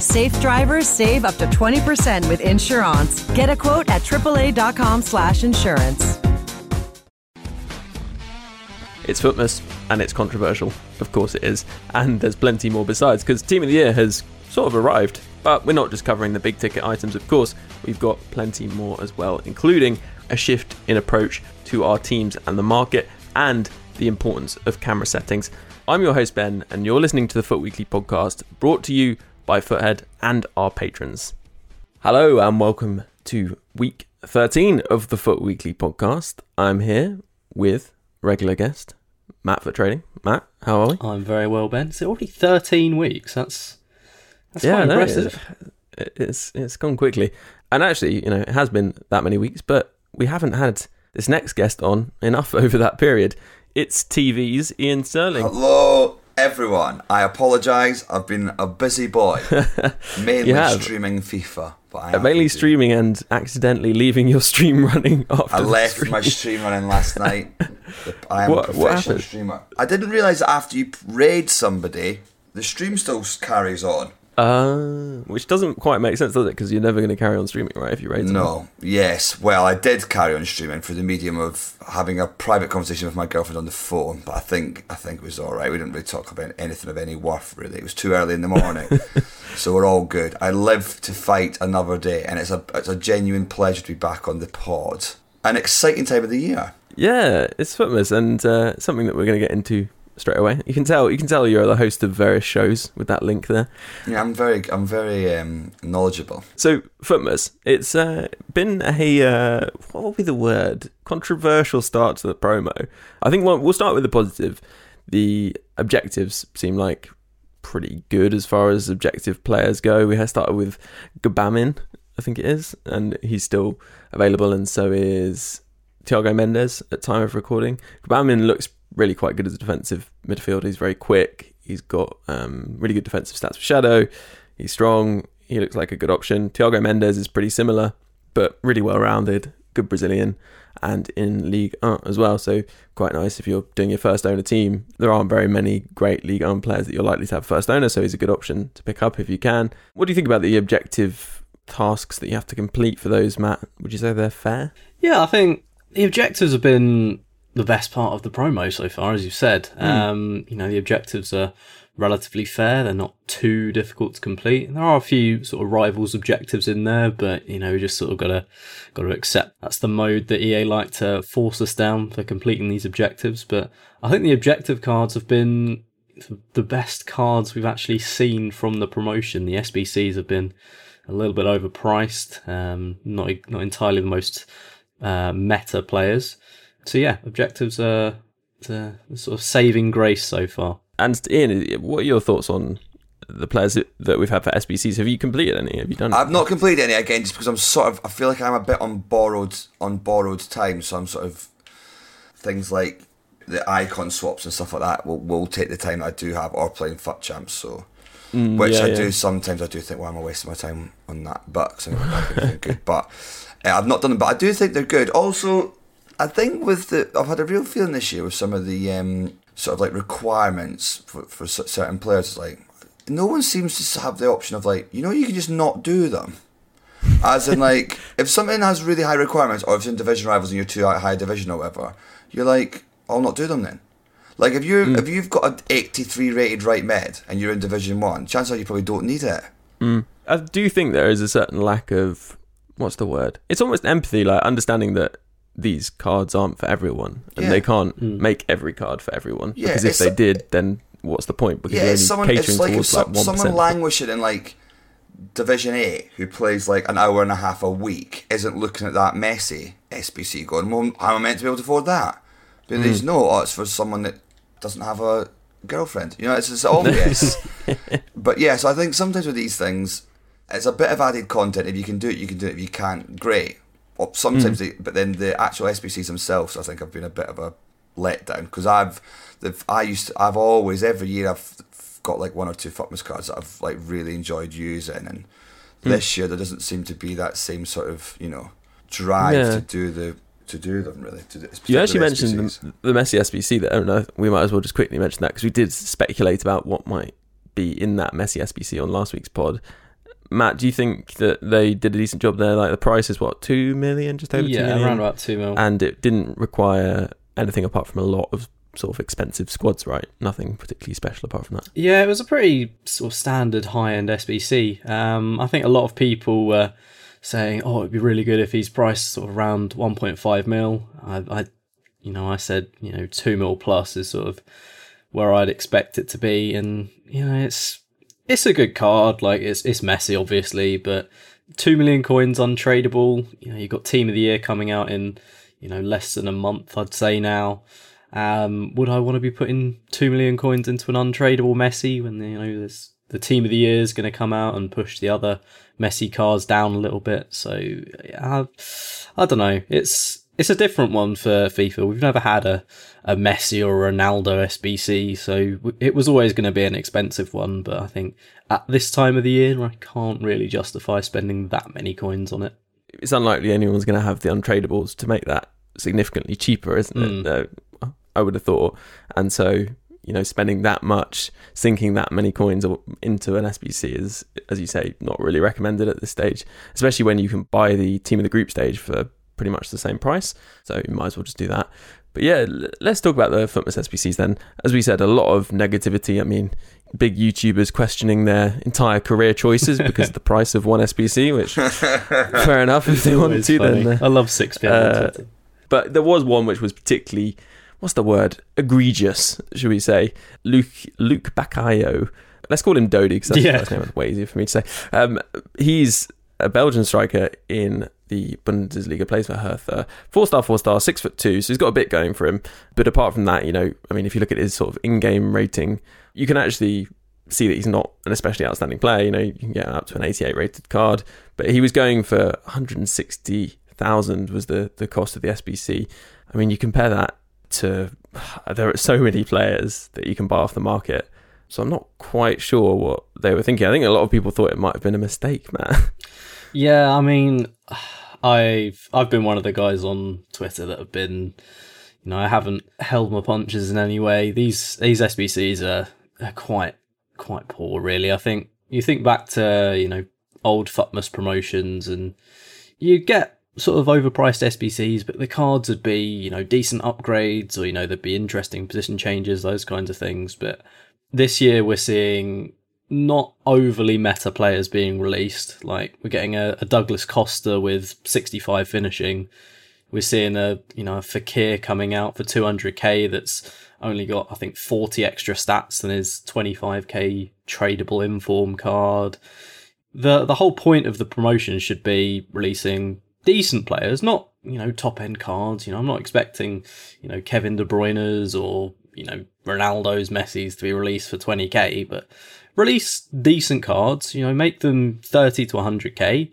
Safe drivers save up to 20% with insurance. Get a quote at AAA.com slash insurance. It's Futmas and it's controversial. Of course it is. And there's plenty more besides because Team of the Year has sort of arrived. But we're not just covering the big ticket items, of course. We've got plenty more as well, including a shift in approach to our teams and the market and the importance of camera settings. I'm your host, Ben, and you're listening to the FUT Weekly podcast brought to you by Futhead and our patrons. Hello and welcome to week 13 of the FUT Weekly podcast. I'm here with regular guest Matt for Trading. Matt, how are we? I'm very well, Ben. It's already 13 weeks. That's that's yeah, quite no, impressive. It's, it's it's gone quickly, and actually, you know, it has been that many weeks, but we haven't had this next guest on enough over that period. It's TV's Iain Stirling. Hello, everyone. I apologise. I've been a busy boy, mainly streaming FIFA. But uh, mainly streaming and accidentally leaving your stream running after. I left stream. my stream running last night. I am what, a professional streamer. I didn't realise that after you raid somebody, the stream still carries on. Uh, which doesn't quite make sense, does it? Because you're never going to carry on streaming, right? If you raid. No. Yes. Well, I did carry on streaming through the medium of having a private conversation with my girlfriend on the phone, but I think I think it was all right. We didn't really talk about anything of any worth. Really, it was too early in the morning, so we're all good. I live to fight another day, and it's a it's a genuine pleasure to be back on the pod. An exciting time of the year. Yeah, it's Futmas, and uh, something that we're going to get into straight away. You can tell. You can tell you're the host of various shows with that link there. Yeah, I'm very, I'm very um, knowledgeable. So, Futmas, it's uh, been a uh, what will be the word? Controversial start to the promo. I think we'll, start with the positive. The objectives seem like pretty good as far as objective players go. We have started with Gbamin, I think it is, and he's still available, and so is Thiago Mendes at time of recording. Gbamin looks really quite good as a defensive midfielder. He's very quick. He's got um, really good defensive stats for Shadow. He's strong. He looks like a good option. Thiago Mendes is pretty similar, but really well rounded. Good Brazilian and in League 1 as well. So quite nice if you're doing your first owner team. There aren't very many great League 1 players that you're likely to have first owner, so he's a good option to pick up if you can. What do you think about the objective tasks that you have to complete for those, Matt? Would you say they're fair? Yeah, I think the objectives have been the best part of the promo so far, as you've said. Mm. Um, you know, the objectives are relatively fair. They're not too difficult to complete. There are a few sort of rivals objectives in there, but you know, we just sort of gotta gotta accept that's the mode that EA like to force us down for completing these objectives. But I think the objective cards have been the best cards we've actually seen from the promotion. The SBCs have been a little bit overpriced, um, not not entirely the most uh, meta players. So yeah, objectives are the sort of saving grace so far. And Iain, what are your thoughts on the players that- that we've had for SBCs. Have you completed any? Have you done? I've not completed any again, just because I'm sort of. I feel like I'm a bit on borrowed on borrowed time, so I'm sort of things like the icon swaps and stuff like that will will take the time that I do have, or playing FUT champs. So, Mm, which yeah, I yeah. do sometimes. I do think, why am I wasting my time on that? But 'cause I'm not good. But uh, I've not done them. But I do think they're good. Also, I think with the I've had a real feeling this year with some of the um, sort of like requirements for for certain players. It's like no one seems to have the option of like you know you can just not do them. As in, like, if something has really high requirements, or if it's in division rivals and you're too high division or whatever, you're like, I'll not do them then. Like, if you if you've got an 83 rated right med and you're in Division One, chances are you probably don't need it. I do think there is a certain lack of what's the word? It's almost empathy, like understanding that these cards aren't for everyone, and Yeah. they can't make every card for everyone. Yeah, because if they did, then what's the point? Because Yeah, you're it's only someone. catering It's like if towards so, like one someone languishing in like Division Eight who plays like an hour and a half a week isn't looking at that Messi SBC going, well, how am I meant to be able to afford that? But Hmm. there's no, oh, it's for someone that doesn't have a girlfriend. You know, it's, it's obvious. but yeah, so I think sometimes with these things, it's a bit of added content. If you can do it, you can do it. If you can't, great. Or sometimes, Hmm. they, but then the actual SBCs themselves, I think, have been a bit of a letdown because I've, I used, to, I've always every year I've got like one or two Futmas cards that I've like really enjoyed using, and Hmm. this year there doesn't seem to be that same sort of you know drive Yeah. to do the to do them really. To do, You actually mentioned the, the Messi SBC there, and I, we might as well just quickly mention that because we did speculate about what might be in that Messi SBC on last week's pod. Matt, do you think that they did a decent job there? Like the price is what two million, just over two yeah, million, around about two mil. and it didn't require anything apart from a lot of sort of expensive squads, right? Nothing particularly special apart from that. Yeah, it was a pretty sort of standard high end SBC. Um, I think a lot of people were saying, "Oh, it'd be really good if he's priced sort of around 1.5 mil." I, I, you know, I said, you know, two mil plus is sort of where I'd expect it to be, and you know, it's it's a good card. Like it's it's Messi, obviously, but two million coins untradeable. You know, you've got Team of the Year coming out in you know less than a month, I'd say now. Um, would I want to be putting two million coins into an untradeable Messi when you know there's the team of the year is going to come out and push the other Messi cars down a little bit? So I, I don't know. It's it's a different one for FIFA. We've never had a a Messi or a Ronaldo SBC, so it was always going to be an expensive one. But I think at this time of the year, I can't really justify spending that many coins on it. It's unlikely anyone's going to have the untradables to make that significantly cheaper, isn't it? Uh, I would have thought, and so you know, spending that much, sinking that many coins into an SBC is, as you say, not really recommended at this stage, especially when you can buy the team of the group stage for pretty much the same price. So you might as well just do that. But yeah, let's talk about the Futmas SBCs then. As we said, a lot of negativity. I mean, big YouTubers questioning their entire career choices because of the price of one SBC, which fair enough if they want to. funny. Then, uh, I love six uh, but there was one which was particularly what's the word egregious should we say luke Lukebakio let's call him Dodi because that's Yeah. first name way easier for me to say um, he's a belgian striker in the bundesliga plays for hertha four star four star six foot two so he's got a bit going for him but apart from that you know i mean if you look at his sort of in-game rating you can actually see that he's not an especially outstanding player. You know, you can get up to an 88 rated card, but he was going for 160,000 was the the cost of the SBC. I mean, you compare that to there are so many players that you can buy off the market. So I'm not quite sure what they were thinking. I think a lot of people thought it might have been a mistake, man. Yeah, I mean, I've I've been one of the guys on Twitter that have been, you know, I haven't held my punches in any way. These these SBCs are, are quite quite poor, really. I think you think back to you know old Futmas promotions, and you get sort of overpriced SBCs, but the cards would be you know decent upgrades, or you know there'd be interesting position changes, those kinds of things. But this year we're seeing not overly meta players being released. Like we're getting a, a Douglas Costa with 65 finishing. We're seeing a you know a Fekir coming out for 200k that's only got I think 40 extra stats than his 25k tradable inform card. The the whole point of the promotion should be releasing decent players, not you know top end cards. You know I'm not expecting you know Kevin De Bruyne's or you know, Ronaldo's, Messi's to be released for 20k, but release decent cards, you know, make them 30 to 100k,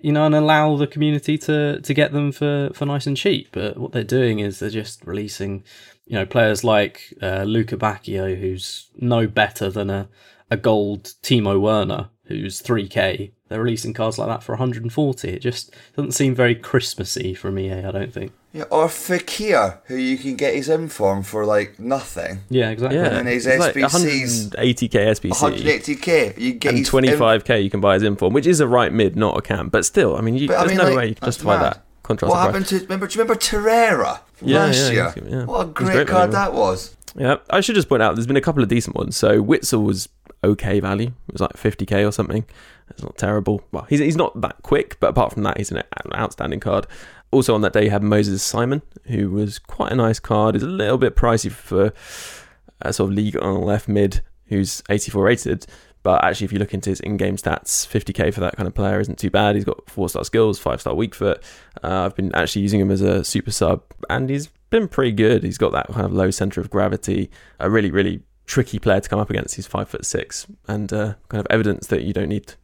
you know, and allow the community to, to get them for, for nice and cheap. But what they're doing is they're just releasing, you know, players like uh, Lukebakio, who's no better than a, a gold Timo Werner, who's 3k. They're releasing cards like that for 140. It just doesn't seem very Christmassy from EA, I don't think. Yeah, or Fekir, who you can get his inform for like nothing. Yeah, exactly. Yeah, And his it's like SBCs 180k SBC. 180k. You get and his 25k you can buy as inform, which is a right mid, not a cam. But still, I mean, you, But, I there's mean, no like, way you can justify mad. that contrast. What happened price. to remember? Do you remember Terrera Yeah, last yeah, year? he's- yeah. What a great, great card that was. Yeah, I should just point out there's been a couple of decent ones. So Witsel was okay value. It was like 50k or something. It's not terrible. Well, he's he's not that quick, but apart from that, he's an, an outstanding card. Also on that day, you had Moses Simon, who was quite a nice card. Is a little bit pricey for a sort of league on left mid, who's 84 rated. But actually, if you look into his in-game stats, 50k for that kind of player isn't too bad. He's got four-star skills, five-star weak foot. Uh, I've been actually using him as a super sub, and he's been pretty good. He's got that kind of low center of gravity. A really, really tricky player to come up against. He's five foot six, and uh, kind of evidence that you don't need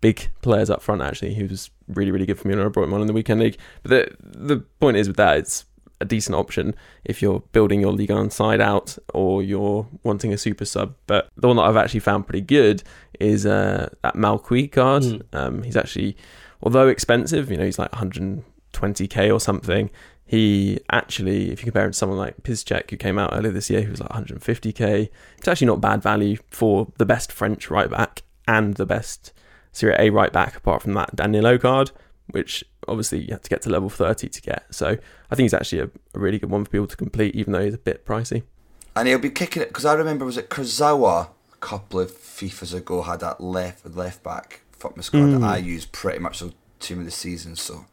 big players up front. Actually, he was really, really good for me when I brought him on in the weekend league. But the the point is with that, it's a decent option if you're building your league on side out or you're wanting a super sub. But the one that I've actually found pretty good is uh, that Malqui card. Mm. Um, he's actually, although expensive, you know, he's like 120k or something. He actually, if you compare him to someone like Piszczek, who came out earlier this year, who was like 150k, it's actually not bad value for the best French right back and the best Serie A right back, apart from that Daniel card, which obviously you have to get to level 30 to get. So I think he's actually a, a really good one for people to complete, even though he's a bit pricey. And he'll be kicking it because I remember was it Kurzawa a couple of FIFAs ago had that left left back footman squad Mm. that I used pretty much the team of the season. So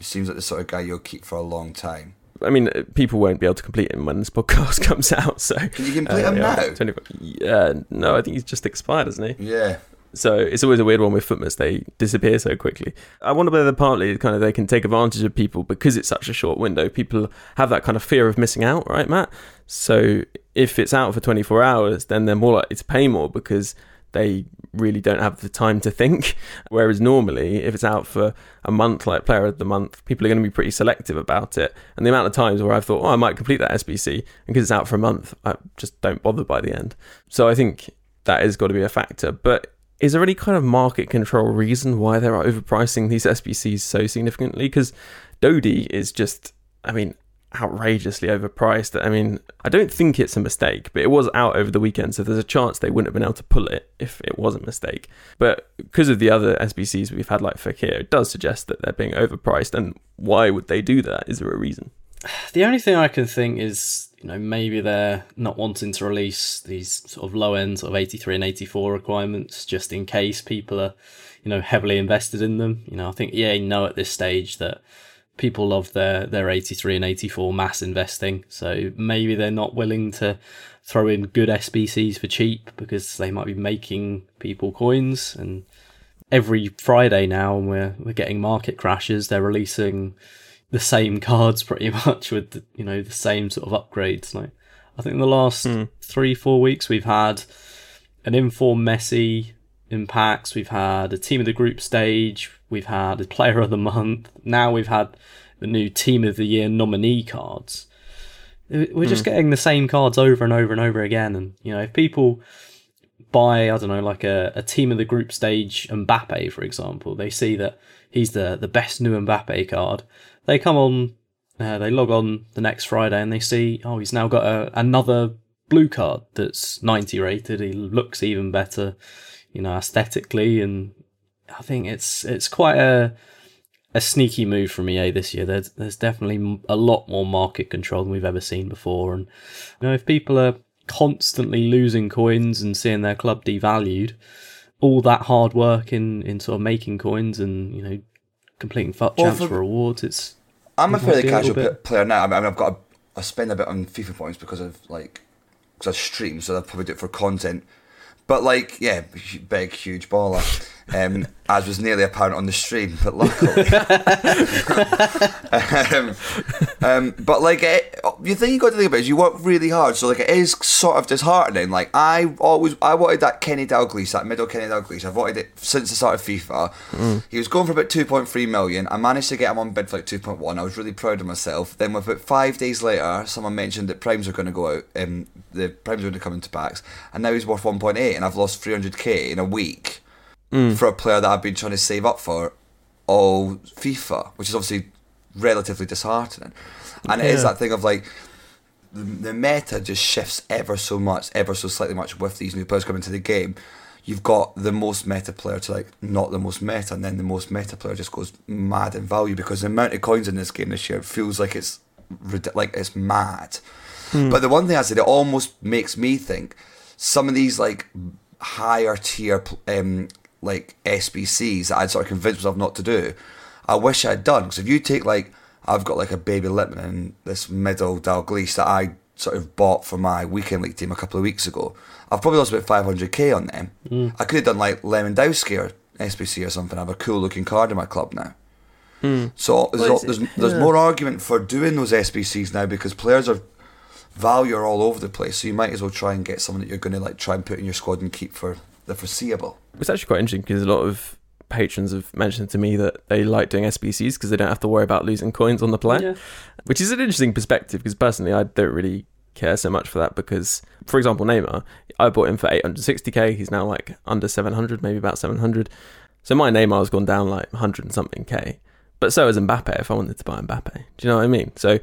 he seems like the sort of guy you'll keep for a long time. I mean, uh, people won't be able to complete him when this podcast comes out. So Can you complete him yeah, now? 20 yeah, no, I think he's just expired, hasn't he? Yeah. So it's always a weird one with footmans; they disappear so quickly. I wonder whether partly kind of they can take advantage of people because it's such a short window. People have that kind of fear of missing out, right, Matt? So if it's out for 24 hours, then they're more likely to pay more because they really don't have the time to think. Whereas normally, if it's out for a month, like Player of the Month, people are going to be pretty selective about it. And the amount of times where I've thought, oh, I might complete that SBC, and because it's out for a month, I just don't bother by the end. So I think that has got to be a factor. But is there any kind of market control reason why they're overpricing these SBCs so significantly? Because Dodi is just, I mean, outrageously overpriced. I mean, I don't think it's a mistake, but it was out over the weekend, so there's a chance they wouldn't have been able to pull it if it was a mistake. But because of the other SBCs we've had, like Fekir, it does suggest that they're being overpriced. And why would they do that? Is there a reason? The only thing I can think is, you know, maybe they're not wanting to release these sort of low ends of 83 and 84 requirements just in case people are, you know, heavily invested in them. You know, I think EA know at this stage that people love their, their 83 and 84 mass investing. So maybe they're not willing to throw in good SBCs for cheap because they might be making people coins. And every Friday now, when we're, we're getting market crashes, they're releasing the same cards pretty much with the, you know the same sort of upgrades. Like I think in the last hmm. three four weeks we've had an inform Messi in packs. We've had a team of the group stage. We've had a player of the month. Now we've had the new team of the year nominee cards. We're just getting the same cards over and over and over again. And you know if people buy I don't know like a, a team of the group stage Mbappe for example, they see that he's the the best new Mbappe card they come on, uh, they log on the next Friday and they see, oh, he's now got a, another blue card that's 90 rated. He looks even better, you know, aesthetically. And I think it's it's quite a a sneaky move from EA this year. There's there's definitely a lot more market control than we've ever seen before. And you know, if people are constantly losing coins and seeing their club devalued, all that hard work in in sort of making coins and you know completing FUT Well, champs for- rewards, it's I'm a It fairly be a casual player now. I mean, I've got a, I spend a bit on FIFA points because of like because I stream, so I'll probably do it for content. But like, yeah, big, huge baller. Um, as was nearly apparent on the stream, but luckily. um, um, but like, it, the thing you got to think about is you work really hard, so like it is sort of disheartening. Like I always, I wanted that Kenny Dalglish, that middle Kenny Dalglish. I've wanted it since the start of FIFA. He was going for about two point three million. I managed to get him on bid for like two point one. I was really proud of myself. Then, about five days later, someone mentioned that primes are going to go out. Um, the primes are going to come into packs, and now he's worth one point eight, and I've lost three hundred k in a week for a player that I've been trying to save up for all FIFA, which is obviously relatively disheartening. And it is that thing of like the, the meta just shifts ever so much, ever so slightly much with these new players coming into the game. You've got the most meta player to like not the most meta, and then the most meta player just goes mad in value because the amount of coins in this game this year feels like it's like it's mad. But the one thing I said, it almost makes me think some of these like higher tier um, like SBCs that I'd sort of convinced myself not to do. I wish I'd done because if you take like I've got like a baby Lippman and this middle Dalglish that I sort of bought for my weekend league team a couple of weeks ago. I've probably lost about 500k on them. Hmm. I could have done like Lewandowski or SBC or something. I have a cool looking card in my club now. Hmm. So there's, Well, al- it's- there's, there's more argument for doing those SBCs now because players are value are all over the place. So you might as well try and get someone that you're going to like try and put in your squad and keep for the foreseeable. It's actually quite interesting because a lot of patrons have mentioned to me that they like doing SBCs because they don't have to worry about losing coins on the play, Yeah. which is an interesting perspective because personally I don't really care so much for that because, for example, Neymar, I bought him for 860k. He's now like under 700, maybe about 700. So my Neymar has gone down like 100 and something k. But so has Mbappe if I wanted to buy Mbappe. Do you know what I mean? So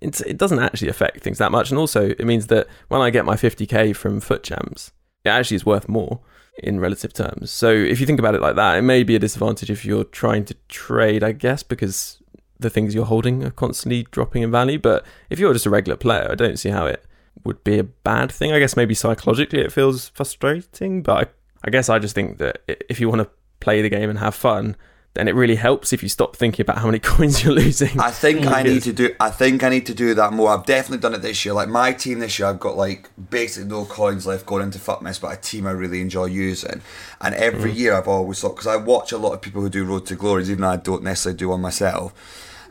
it's, it doesn't actually affect things that much. And also, it means that when I get my 50k from FUT Champs, it actually is worth more in relative terms. So if you think about it like that, it may be a disadvantage if you're trying to trade, I guess, because the things you're holding are constantly dropping in value. But if you're just a regular player, I don't see how it would be a bad thing. I guess maybe psychologically it feels frustrating, but I, I guess I just think that if you want to play the game and have fun, then it really helps if you stop thinking about how many coins you're losing. I think I need to do. I think I need to do that more. I've definitely done it this year. Like my team this year, I've got like basically no coins left going into Futmas, but a team I really enjoy using. And every mm. year, I've always thought because I watch a lot of people who do Road to Glories, even though I don't necessarily do one myself.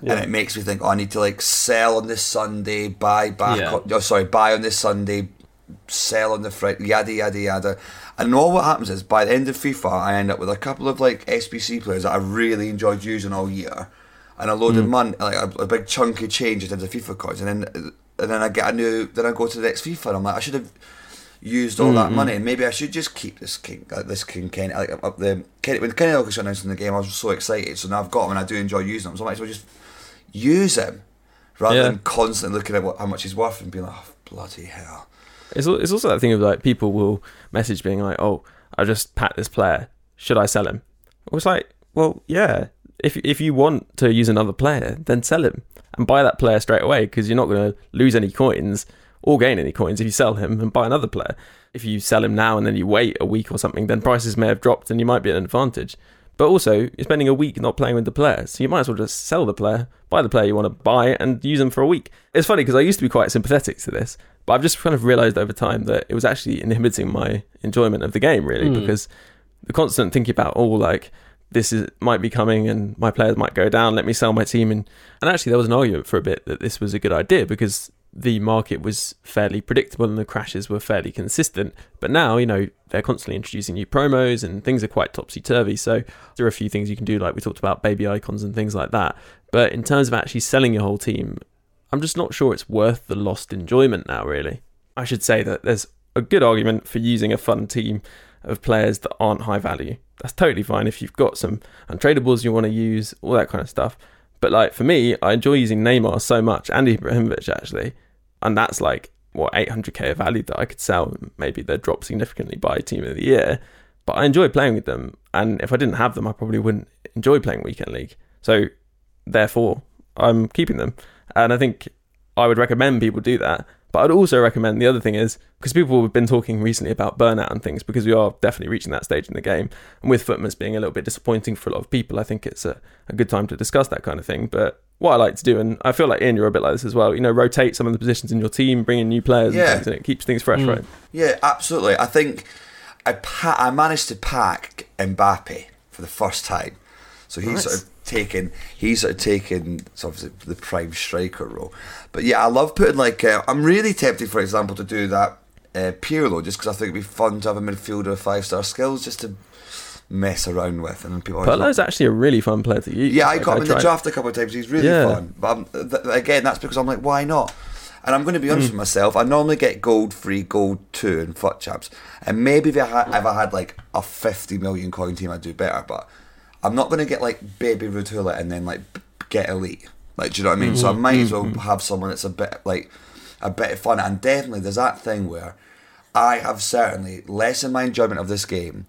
And it makes me think, oh, I need to like sell on this Sunday, buy back. Yeah. On, oh, sorry, buy on this Sunday, sell on the front, yada yada yada. And all what happens is by the end of FIFA, I end up with a couple of like SBC players that I really enjoyed using all year, and a load of hmm. money, like a, a big chunky change in terms of FIFA coins, and then and then I get a new, then I go to the next FIFA, and I'm like, I should have used all that hmm, hmm. money, and maybe I should just keep this king, uh, this King Kenny, like up the Kenny, when Kenny Dalglish announced in the game, I was so excited. So now I've got him, and I do enjoy using them. So I might as well just use him rather Yeah. than constantly looking at what, how much he's worth and being like, oh, bloody hell. It's, it's also that thing of like people will message being like, "Oh, I just packed this player. Should I sell him?" I was like, "Well, yeah. If if you want to use another player, then sell him and buy that player straight away because you're not going to lose any coins or gain any coins if you sell him and buy another player. If you sell him now and then you wait a week or something, then prices may have dropped and you might be at an advantage. But also, you're spending a week not playing with the player, so you might as well just sell the player, buy the player you want to buy, and use them for a week. It's funny because I used to be quite sympathetic to this, but I've just kind of realised over time that it was actually inhibiting my enjoyment of the game, really, hmm. because the constant thinking about, oh, like, this is might be coming and my players might go down, let me sell my team. And, and actually, there was an argument for a bit that this was a good idea because the market was fairly predictable and the crashes were fairly consistent. But now, you know, they're constantly introducing new promos and things are quite topsy turvy. So there are a few things you can do, like we talked about baby icons and things like that. But in terms of actually selling your whole team, I'm just not sure it's worth the lost enjoyment now, really. I should say that there's a good argument for using a fun team of players that aren't high value. That's totally fine if you've got some untradables you want to use, all that kind of stuff. But like for me, I enjoy using Neymar so much and Ibrahimovic actually, and that's like what 800k of value that I could sell. Maybe they'd drop significantly by team of the year, but I enjoy playing with them. And if I didn't have them, I probably wouldn't enjoy playing weekend league. So therefore, I'm keeping them, and I think I would recommend people do that. But I'd also recommend the other thing is because people have been talking recently about burnout and things because we are definitely reaching that stage in the game. And with Futmas being a little bit disappointing for a lot of people, I think it's a, a good time to discuss that kind of thing. But what I like to do, and I feel like Iain, you're a bit like this as well, you know, rotate some of the positions in your team, bring in new players Yeah. and things, and it keeps things fresh, mm. right? Yeah, absolutely. I think I pa- I managed to pack Mbappe for the first time. So he's sort of taken he's sort of taken it's obviously the prime striker role. But yeah, I love putting like uh, I'm really tempted, for example, to do that uh, Pirlo just because I think it'd be fun to have a midfielder of five star skills just to mess around with and people. Pirlo's actually a really fun player to use. yeah, I got him in the draft a couple of times. He's really Yeah. fun. But th- again, that's because I'm like, why not? And I'm going to be honest with myself. I normally get gold three, gold two and foot chaps. And maybe if I had, if I had like a 50 million coin team, I'd do better. But I'm not going to get like baby Rotula and then like get elite. Like, do you know what I mean? So I might as well mm-hmm. have someone that's a bit like a bit of fun. And definitely, there's that thing where I have certainly lessened my enjoyment of this game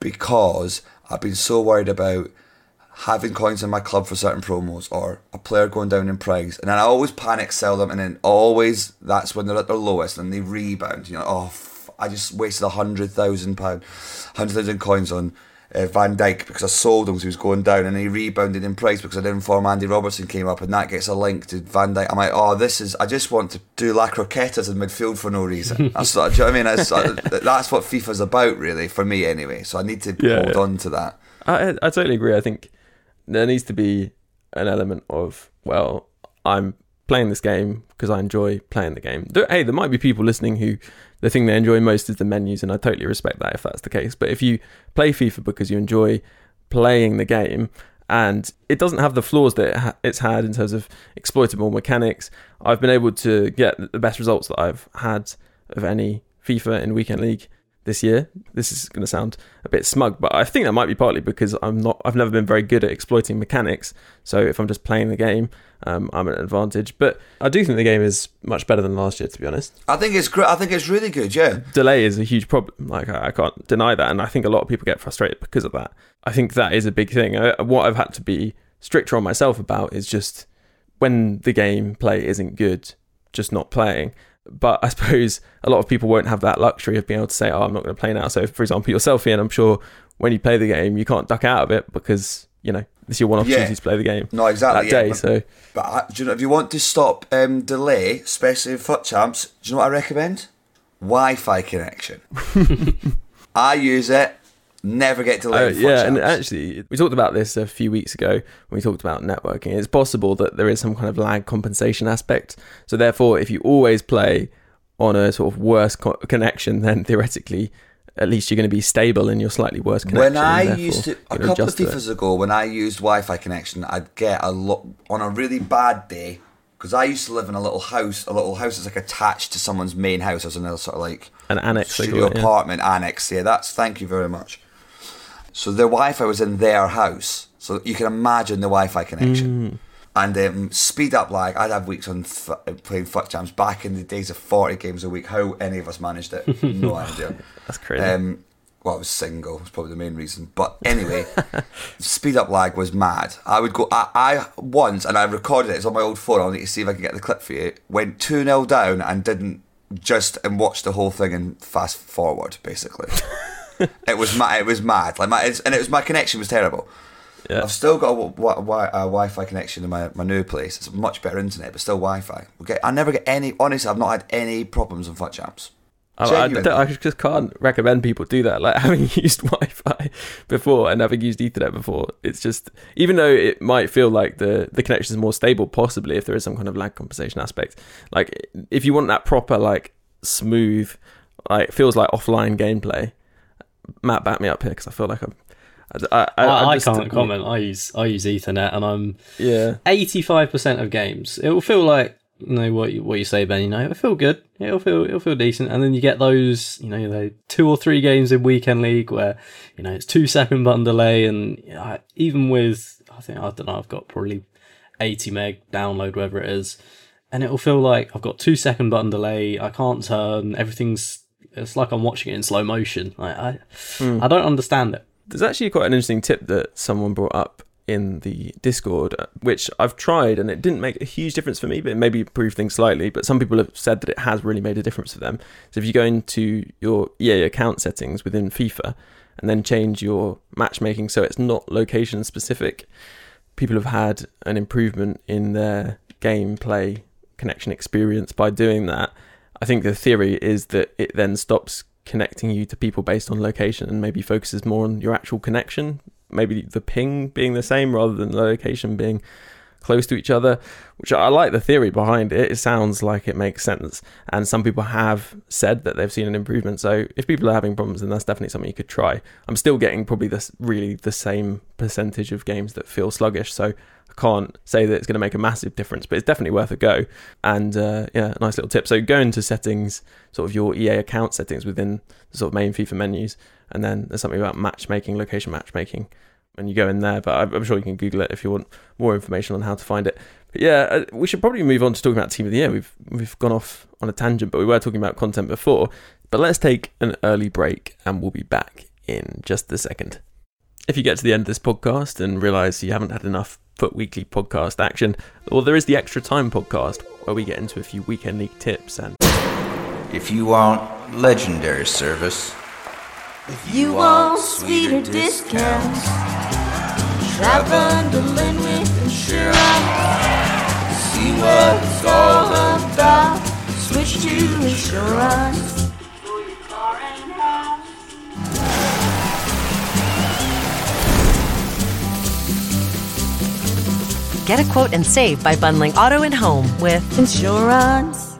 because I've been so worried about having coins in my club for certain promos or a player going down in price and then I always panic sell them and then always that's when they're at their lowest and they rebound you know oh f- I just wasted a hundred thousand pound hundred thousand coins on uh, Van Dijk because I sold him because he was going down and he rebounded in price because I didn't inform Andy Robertson came up and that gets a link to Van Dijk I'm like oh this is I just want to do La Croquetas in midfield for no reason that's, what- do you know what I mean that's, that's what FIFA's about really for me anyway so I need to Yeah, hold yeah. on to that I, I totally agree. I think there needs to be an element of well, I'm playing this game because I enjoy playing the game. Hey, there might be people listening who the thing they enjoy most is the menus, and I totally respect that if that's the case. But if you play FIFA because you enjoy playing the game and it doesn't have the flaws that it ha- it's had in terms of exploitable mechanics, I've been able to get the best results that I've had of any FIFA in weekend league this year. This is going to sound a bit smug, but I think that might be partly because I'm not. I've never been very good at exploiting mechanics. So if I'm just playing the game, um, I'm at an advantage. But I do think the game is much better than last year, to be honest. I think it's great I think it's really good yeah Delay is a huge problem. Like I, I can't deny that, and I think a lot of people get frustrated because of that. I think that is a big thing. Uh, what I've had to be stricter on myself about is just when the gameplay isn't good, just not playing. But I suppose a lot of people won't have that luxury of being able to say, "Oh, I'm not going to play now." So, for example, yourself, Iain, I'm sure when you play the game, you can't duck out of it because you know this is your one opportunity Yeah. to play the game No, exactly. that yeah, day. but- so, But I, do you know, if you want to stop um, delay, especially in FUT champs, do you know what I recommend? Wi-Fi connection. I use it. Never get delayed. Uh, yeah, and actually, we talked about this a few weeks ago when we talked about networking. It's possible that there is some kind of lag compensation aspect. So, therefore, if you always play on a sort of worse co- connection, then theoretically, at least you're going to be stable in your slightly worse connection. when I used to a couple of adjust to it. FIFAs ago, when I used Wi-Fi connection, I'd get a lot on a really bad day because I used to live in a little house. A little house that's like attached to someone's main house. As another sort of like An annex, studio it, yeah. apartment annex. Yeah, that's thank you very much. So their Wi-Fi was in their house, so you can imagine the Wi-Fi connection. Mm. And um, speed up lag. I'd have weeks on f- playing FUT champs back in the days of forty games a week. How any of us managed it, no idea. That's crazy. Um, well, I was single. It's probably the main reason. But anyway, speed up lag was mad. I would go. I, I once, and I recorded it. It's on my old phone. I'll need to see if I can get the clip for you. Went two 0 down and didn't just and watched the whole thing and fast forward. Basically, it was mad. It was mad. Like my, it's, and it was my connection was terrible. Yeah. I've still got a, wi- wi- a Wi-Fi connection in my, my new place. It's much better internet, but still Wi-Fi. Okay, I never get any. Honestly, I've not had any problems on FUT champs. I, I, I just can't recommend people do that. Like having used Wi-Fi before and having used Ethernet before, it's just even though it might feel like the the connection is more stable, possibly if there is some kind of lag compensation aspect. Like if you want that proper like smooth, like it feels like offline gameplay. Matt, back me up here because I feel like I'm. I, I, I, just- can't comment. I use I use Ethernet, and I'm Yeah, eighty five percent of games. It will feel like you know what you, what you say, Ben. You know, it'll feel good. It'll feel it'll feel decent, and then you get those you know the two or three games in weekend league where you know it's two second button delay, and I, even with I think I don't know I've got probably eighty meg download whatever it is, and it'll feel like I've got two second button delay. I can't turn. Everything's it's like I'm watching it in slow motion. I I, I don't understand it. There's actually quite an interesting tip that someone brought up in the Discord, uh, which I've tried and it didn't make a huge difference for me, but it maybe improved things slightly. But some people have said that it has really made a difference for them. So if you go into your EA account settings within FIFA and then change your matchmaking so it's not location specific, people have had an improvement in their gameplay connection experience by doing that. I think the theory is that it then stops connecting you to people based on location and maybe focuses more on your actual connection maybe the ping being the same rather than the location being close to each other, which I like the theory behind it. It sounds like it makes sense. And some people have said that they've seen an improvement. So if people are having problems, then that's definitely something you could try. I'm still getting probably this really the same percentage of games that feel sluggish. So I can't say that it's going to make a massive difference, but it's definitely worth a go. And uh, yeah, nice little tip. So go into settings, sort of your EA account settings within the sort of main FIFA menus, and then there's something about matchmaking, location matchmaking, and you go in there. But I'm, sure you can Google it if you want more information on how to find it. But yeah, uh, we should probably move on to talking about Team of the Year. We've we've gone off on a tangent, but we were talking about content before. But let's take an early break, and we'll be back in just a second. If you get to the end of this podcast and realize you haven't had enough FUT Weekly podcast action, well, there is the Extra Time podcast where we get into a few weekend league tips and If you want legendary service, If you want sweeter discounts, try bundling with insurance. See what it's all about. Switch to insurance. Get a quote and save by bundling auto and home with Insurance.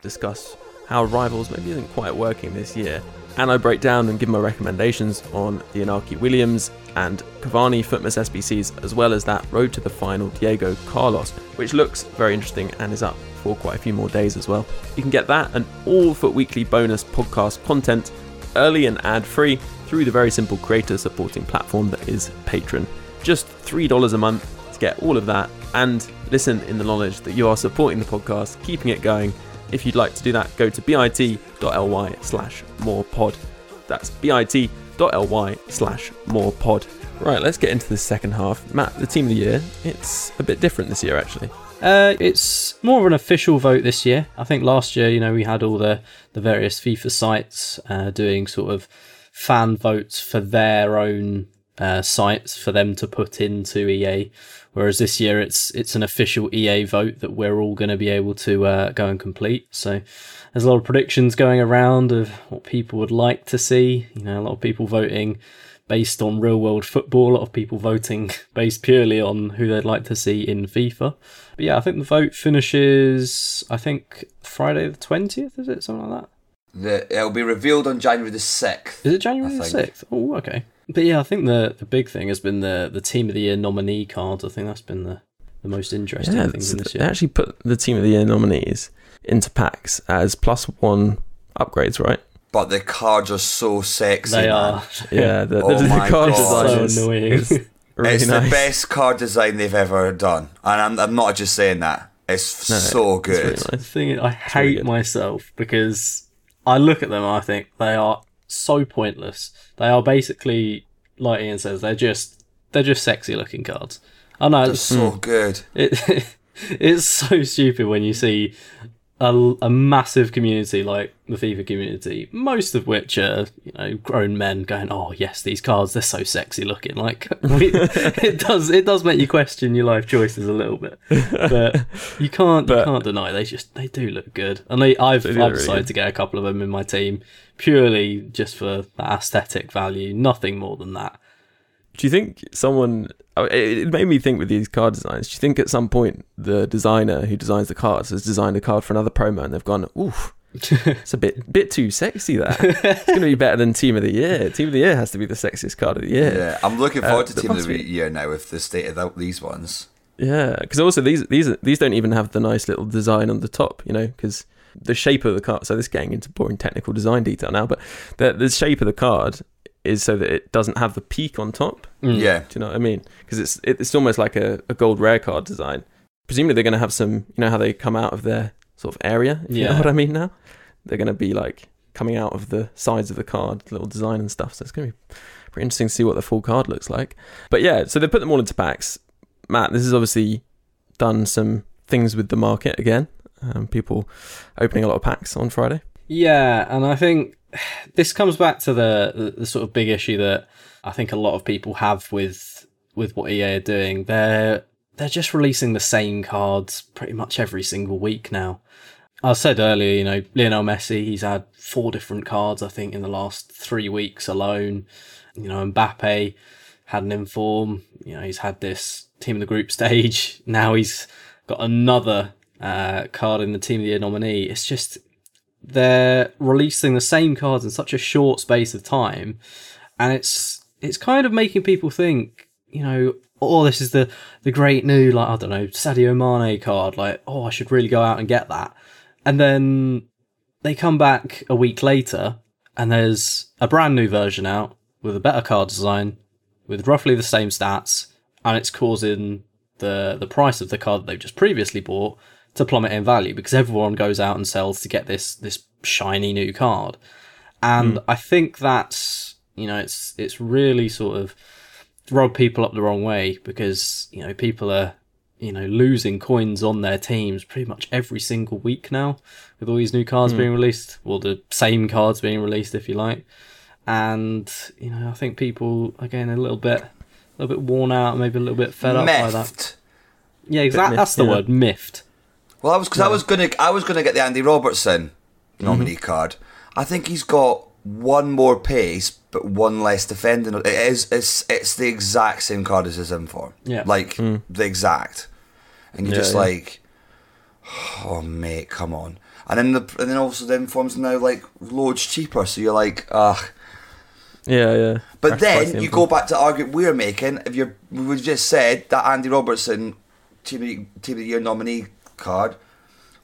discuss how Rivals maybe isn't quite working this year. And I break down and give my recommendations on the Inaki Williams and Cavani Futmas SBCs, as well as that Road to the Final Diego Carlos, which looks very interesting and is up for quite a few more days as well. You can get that and all FUT Weekly bonus podcast content early and ad free through the very simple creator supporting platform that is Patreon. Just $3 a month get all of that and listen in the knowledge that you are supporting the podcast, keeping it going. If you'd like to do that, go to bit.ly slash more pod. That's bit.ly slash more pod. Right, let's get into the second half. Matt, the team of the year, it's a bit different this year actually. Uh, it's more of an official vote this year. I think last year, you know, we had all the, the various FIFA sites uh, doing sort of fan votes for their own uh, sites for them to put into EA. Whereas this year, it's it's an official EA vote that we're all going to be able to uh, go and complete. So there's a lot of predictions going around of what people would like to see. You know, a lot of people voting based on real world football. A lot of people voting based purely on who they'd like to see in FIFA. But yeah, I think the vote finishes. I think Friday the twentieth. Is it something like that? The, it'll be revealed on January the 6th. Is it January the sixth? Oh, okay. But yeah, I think the the big thing has been the the team of the year nominee cards. I think that's been the the most interesting Yeah, things in this year. they actually put the team of the year nominees into packs as plus one upgrades, right? But the cards are so sexy. They man. are. Yeah, the, Oh the, the my card God. design so is, annoying. is really it's nice. the best card design they've ever done. And I'm, I'm not just saying that. It's No, so it's really good. The thing is, I really hate good. myself because I look at them and I think they are so pointless. They are basically, like Ian says, they're just they're just sexy looking cards. I know it's, so hmm. good. it it's so stupid when you see a, a massive community like the FIFA community, most of which are you know grown men going, "Oh yes, these cards they're so sexy looking." Like we, it does it does make you question your life choices a little bit, but you can't you can't deny they just they do look good. And they, I've I've really decided good. to get a couple of them in my team purely just for that aesthetic value, nothing more than that. Do you think someone? It it made me think with these card designs. Do you think at some point the designer who designs the cards has designed a card for another promo and they've gone, "Oof, it's a bit bit too sexy. That it's going to be better than Team of the Year. Team of the Year has to be the sexiest card of the year." Yeah, I'm looking Uh, forward to Team of the be- Year now with the state of the, these ones. Yeah, because also these these these don't even have the nice little design on the top, you know, because the shape of the card. So this is getting into boring technical design detail now, but the the shape of the card is so that it doesn't have the peak on top. Mm. Yeah. Do you know what I mean? Because it's it's almost like a, a gold rare card design. Presumably they're going to have some, you know, how they come out of their sort of area. If you know Yeah. what I mean now. They're going to be like coming out of the sides of the card, little design and stuff. So it's going to be pretty interesting to see what the full card looks like. But yeah, so they put them all into packs. Matt, this has obviously done some things with the market again. Um, people opening a lot of packs on Friday. Yeah, and I think this comes back to the, the the sort of big issue that I think a lot of people have with with what EA are doing. They're they're just releasing the same cards pretty much every single week now. I said earlier, you know, Lionel Messi, he's had four different cards, I think, in the last three weeks alone. You know, Mbappe had an inform. You know, he's had this team of the group stage. Now he's got another uh, card in the team of the year nominee. It's just they're releasing the same cards in such a short space of time, and it's it's kind of making people think, you know, oh, this is the the great new like I don't know Sadio Mane card. Like, oh, I should really go out and get that. And then they come back a week later, and there's a brand new version out with a better card design, with roughly the same stats, and it's causing the the price of the card that they've just previously bought to plummet in value because everyone goes out and sells to get this this shiny new card. And hmm. I think that's you know it's it's really sort of rub people up the wrong way because you know people are you know losing coins on their teams pretty much every single week now with all these new cards hmm. being released or the same cards being released if you like and you know i think people again a little bit a little bit worn out maybe a little bit fed up by that Miffed. yeah exactly that's the yeah. word miffed Well, I was because I was gonna I was gonna get the Andy Robertson nominee Mm-hmm. card. I think he's got one more pace, but one less defending. It is it's it's the exact same card as his inform. Yeah. like the exact, and you're Yeah, just yeah. like, oh mate, come on. And then the and then also the inform's now like loads cheaper. So you're like, ugh. Yeah, yeah. But Price- then you go back to the argument we're making. If you're, we just said that Andy Robertson team of, team of the year nominee card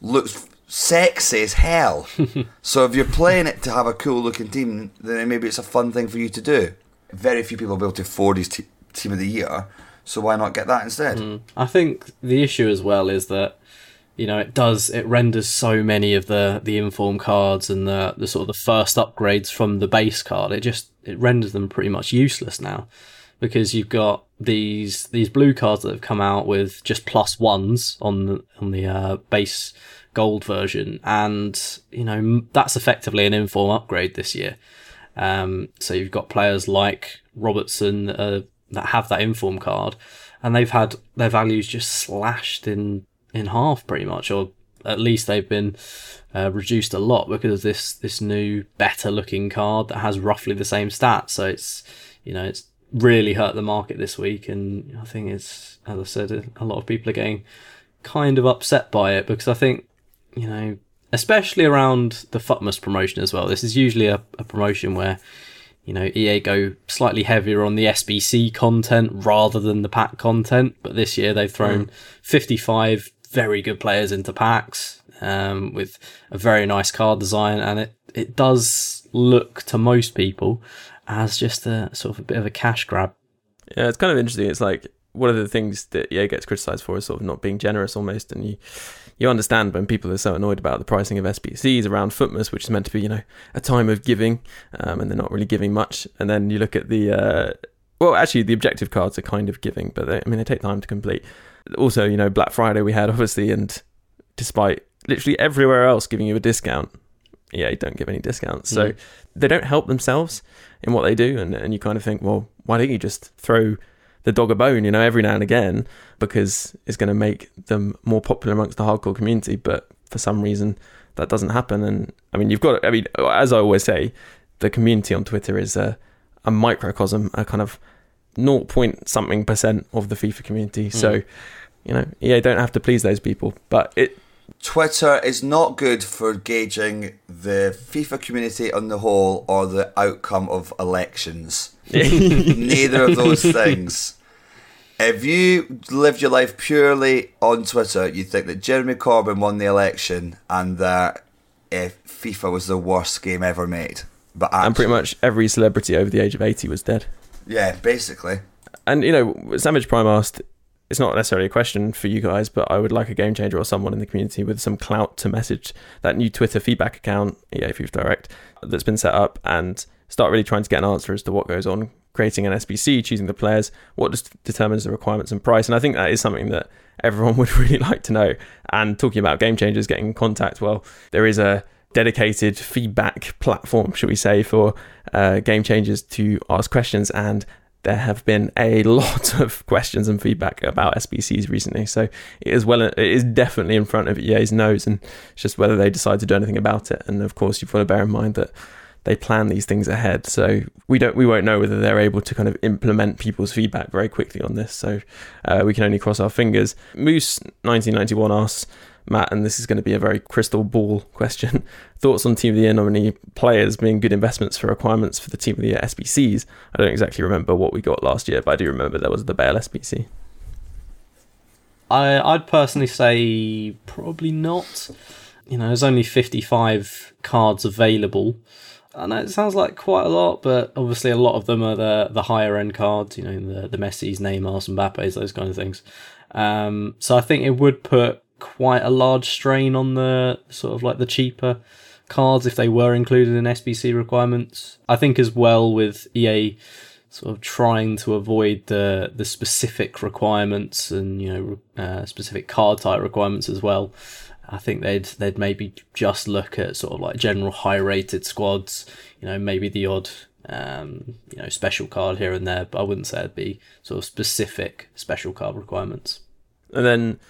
looks sexy as hell. so if you're playing it to have a cool looking team, then maybe it's a fun thing for you to do. Very few people will be able to afford his te- team of the year, so why not get that instead? Hmm. I think the issue as well is that you know it does it renders so many of the the inform cards and the the sort of the first upgrades from the base card. It just it renders them pretty much useless now because you've got these these blue cards that have come out with just plus ones on the on the uh, base gold version, and you know that's effectively an inform upgrade this year. Um, so you've got players like Robertson that, that have that inform card, and they've had their values just slashed in in half pretty much, or at least they've been uh, reduced a lot because of this this new better looking card that has roughly the same stats. So it's you know it's really hurt the market this week, and I think it's as I said, a lot of people are getting kind of upset by it because I think you know especially around the FUTMAS promotion as well. This is usually a, a promotion where you know EA go slightly heavier on the SBC content rather than the pack content. But this year they've thrown 55 very good players into packs um, with a very nice card design, and it it does look to most people as just a sort of a bit of a cash grab. Yeah, it's kind of interesting. It's like one of the things that EA gets criticized for is sort of not being generous almost, and you you understand when people are so annoyed about the pricing of SBCs around Futmas, which is meant to be you know a time of giving, um, and they're not really giving much. And then you look at the uh, well, actually the objective cards are kind of giving, but they, I mean they take time to complete. Also, you know Black Friday we had obviously, and despite literally everywhere else giving you a discount, EA don't give any discounts, so they don't help themselves in what they do, and and you kind of think, well, why don't you just throw the dog a bone, you know, every now and again, because it's going to make them more popular amongst the hardcore community. But for some reason, that doesn't happen. And I mean, you've got, I mean, as I always say, the community on Twitter is a, a microcosm, a kind of 0. point something percent of the FIFA community. So, mm. you know, EA don't have to please those people, but it, Twitter is not good for gauging the FIFA community on the whole or the outcome of elections. Neither of those things. If you lived your life purely on Twitter, you'd think that Jeremy Corbyn won the election and that if FIFA was the worst game ever made. But and pretty much every celebrity over the age of 80 was dead. yeah, basically. And you know, Savage Prime asked, it's not necessarily a question for you guys, but I would like a game changer or someone in the community with some clout to message that new Twitter feedback account, EA FIFA Direct, that's been set up and start really trying to get an answer as to what goes on, creating an SBC, choosing the players, what just determines the requirements and price. And I think that is something that everyone would really like to know. And talking about game changers getting in contact, well, there is a dedicated feedback platform, should we say, for uh, game changers to ask questions and there have been a lot of questions and feedback about SBCs recently, so it is well, it is definitely in front of EA's nose, and it's just whether they decide to do anything about it. And of course, you've got to bear in mind that they plan these things ahead. So we don't we won't know whether they're able to kind of implement people's feedback very quickly on this. So uh, we can only cross our fingers. Moose 1991 asks Matt, and this is going to be a very crystal ball question. Thoughts on Team of the Year nominee players being good investments for requirements for the Team of the Year SBCs? I don't exactly remember what we got last year, but I do remember there was the Bale SBC. I, I'd personally say probably not. You know, there's only 55 cards available. I know it sounds like quite a lot, but obviously a lot of them are the the higher end cards. You know, the the Messi's, Neymar's, Mbappe's, those kind of things. Um, so I think it would put quite a large strain on the sort of like the cheaper cards if they were included in SBC requirements. I think as well with EA sort of trying to avoid the the specific requirements and you know uh, specific card type requirements as well. I think they'd they'd maybe just look at sort of like general high rated squads. You know, maybe the odd um, you know special card here and there, but I wouldn't say it'd be sort of specific special card requirements. And then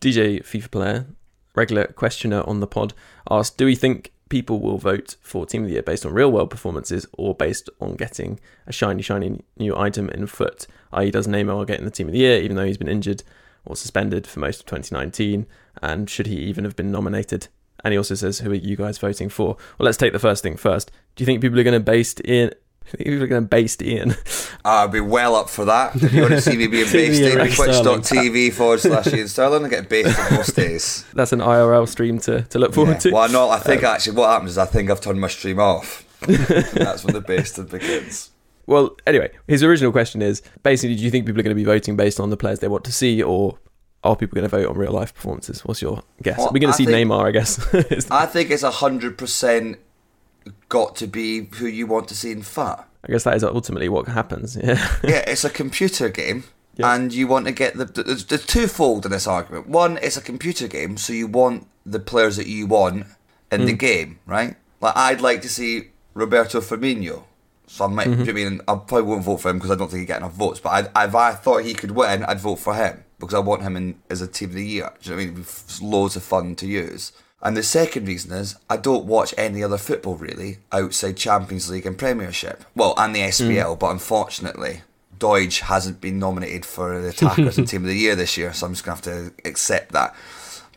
DJ FIFA player, regular questioner on the pod, asked, "Do we think people will vote for Team of the Year based on real world performances or based on getting a shiny, shiny new item in FUT? I.e., does Neymar get in the Team of the Year even though he's been injured or suspended for most of 2019? And should he even have been nominated?" And he also says, "Who are you guys voting for?" Well, let's take the first thing first. Do you think people are going to based in? I think people are going to based Ian. I'd be well up for that. If you want to see me being based in twitch.tv forward slash Iain Stirling, I get based in most days. That's an IRL stream to, to look forward to. Well, no, I think um, actually what happens is I think I've turned my stream off. and that's when the basting begins. Well, anyway, his original question is basically, do you think people are going to be voting based on the players they want to see, or are people going to vote on real life performances? What's your guess? Well, We're going I to see think- Neymar, I guess. I think it's hundred percent got to be who you want to see in FUT. I guess that is ultimately what happens. Yeah. yeah, it's a computer game, and you want to get the. There's, there's twofold in this argument. One, it's a computer game, so you want the players that you want in the Mm. game, right? Like I'd like to see Roberto Firmino. So I might. Mhm. I mean, I probably won't vote for him because I don't think he'd get enough votes. But I, if I thought he could win, I'd vote for him because I want him in as a team of the year. Do you know what I mean? With loads of fun to use. And the second reason is I don't watch any other football really outside Champions League and Premiership. Well, and the SPL, but unfortunately, Deutsch hasn't been nominated for the attackers and team of the year this year, so I'm just gonna have to accept that.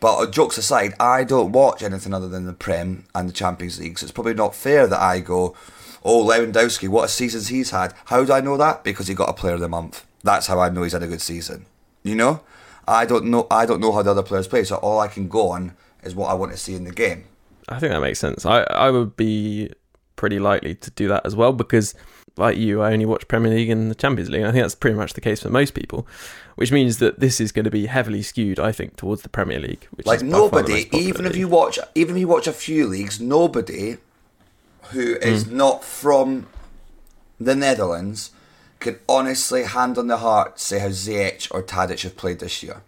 But uh, jokes aside, I don't watch anything other than the Prem and the Champions League, so it's probably not fair that I go, "Oh, Lewandowski, what a season he's had." How do I know that? Because he got a Player of the Month. That's how I know he's had a good season. You know, I don't know. I don't know how the other players play, so all I can go on is what I want to see in the game. I think that makes sense. I, I would be pretty likely to do that as well because, like you, I only watch Premier League and the Champions League. And I think that's pretty much the case for most people, which means that this is going to be heavily skewed, I think, towards the Premier League. Which like is by far the nobody, even if you watch, even if you watch a few leagues, nobody who is Mm. not from the Netherlands can honestly, hand on the heart, say how Ziyech or Tadic have played this year.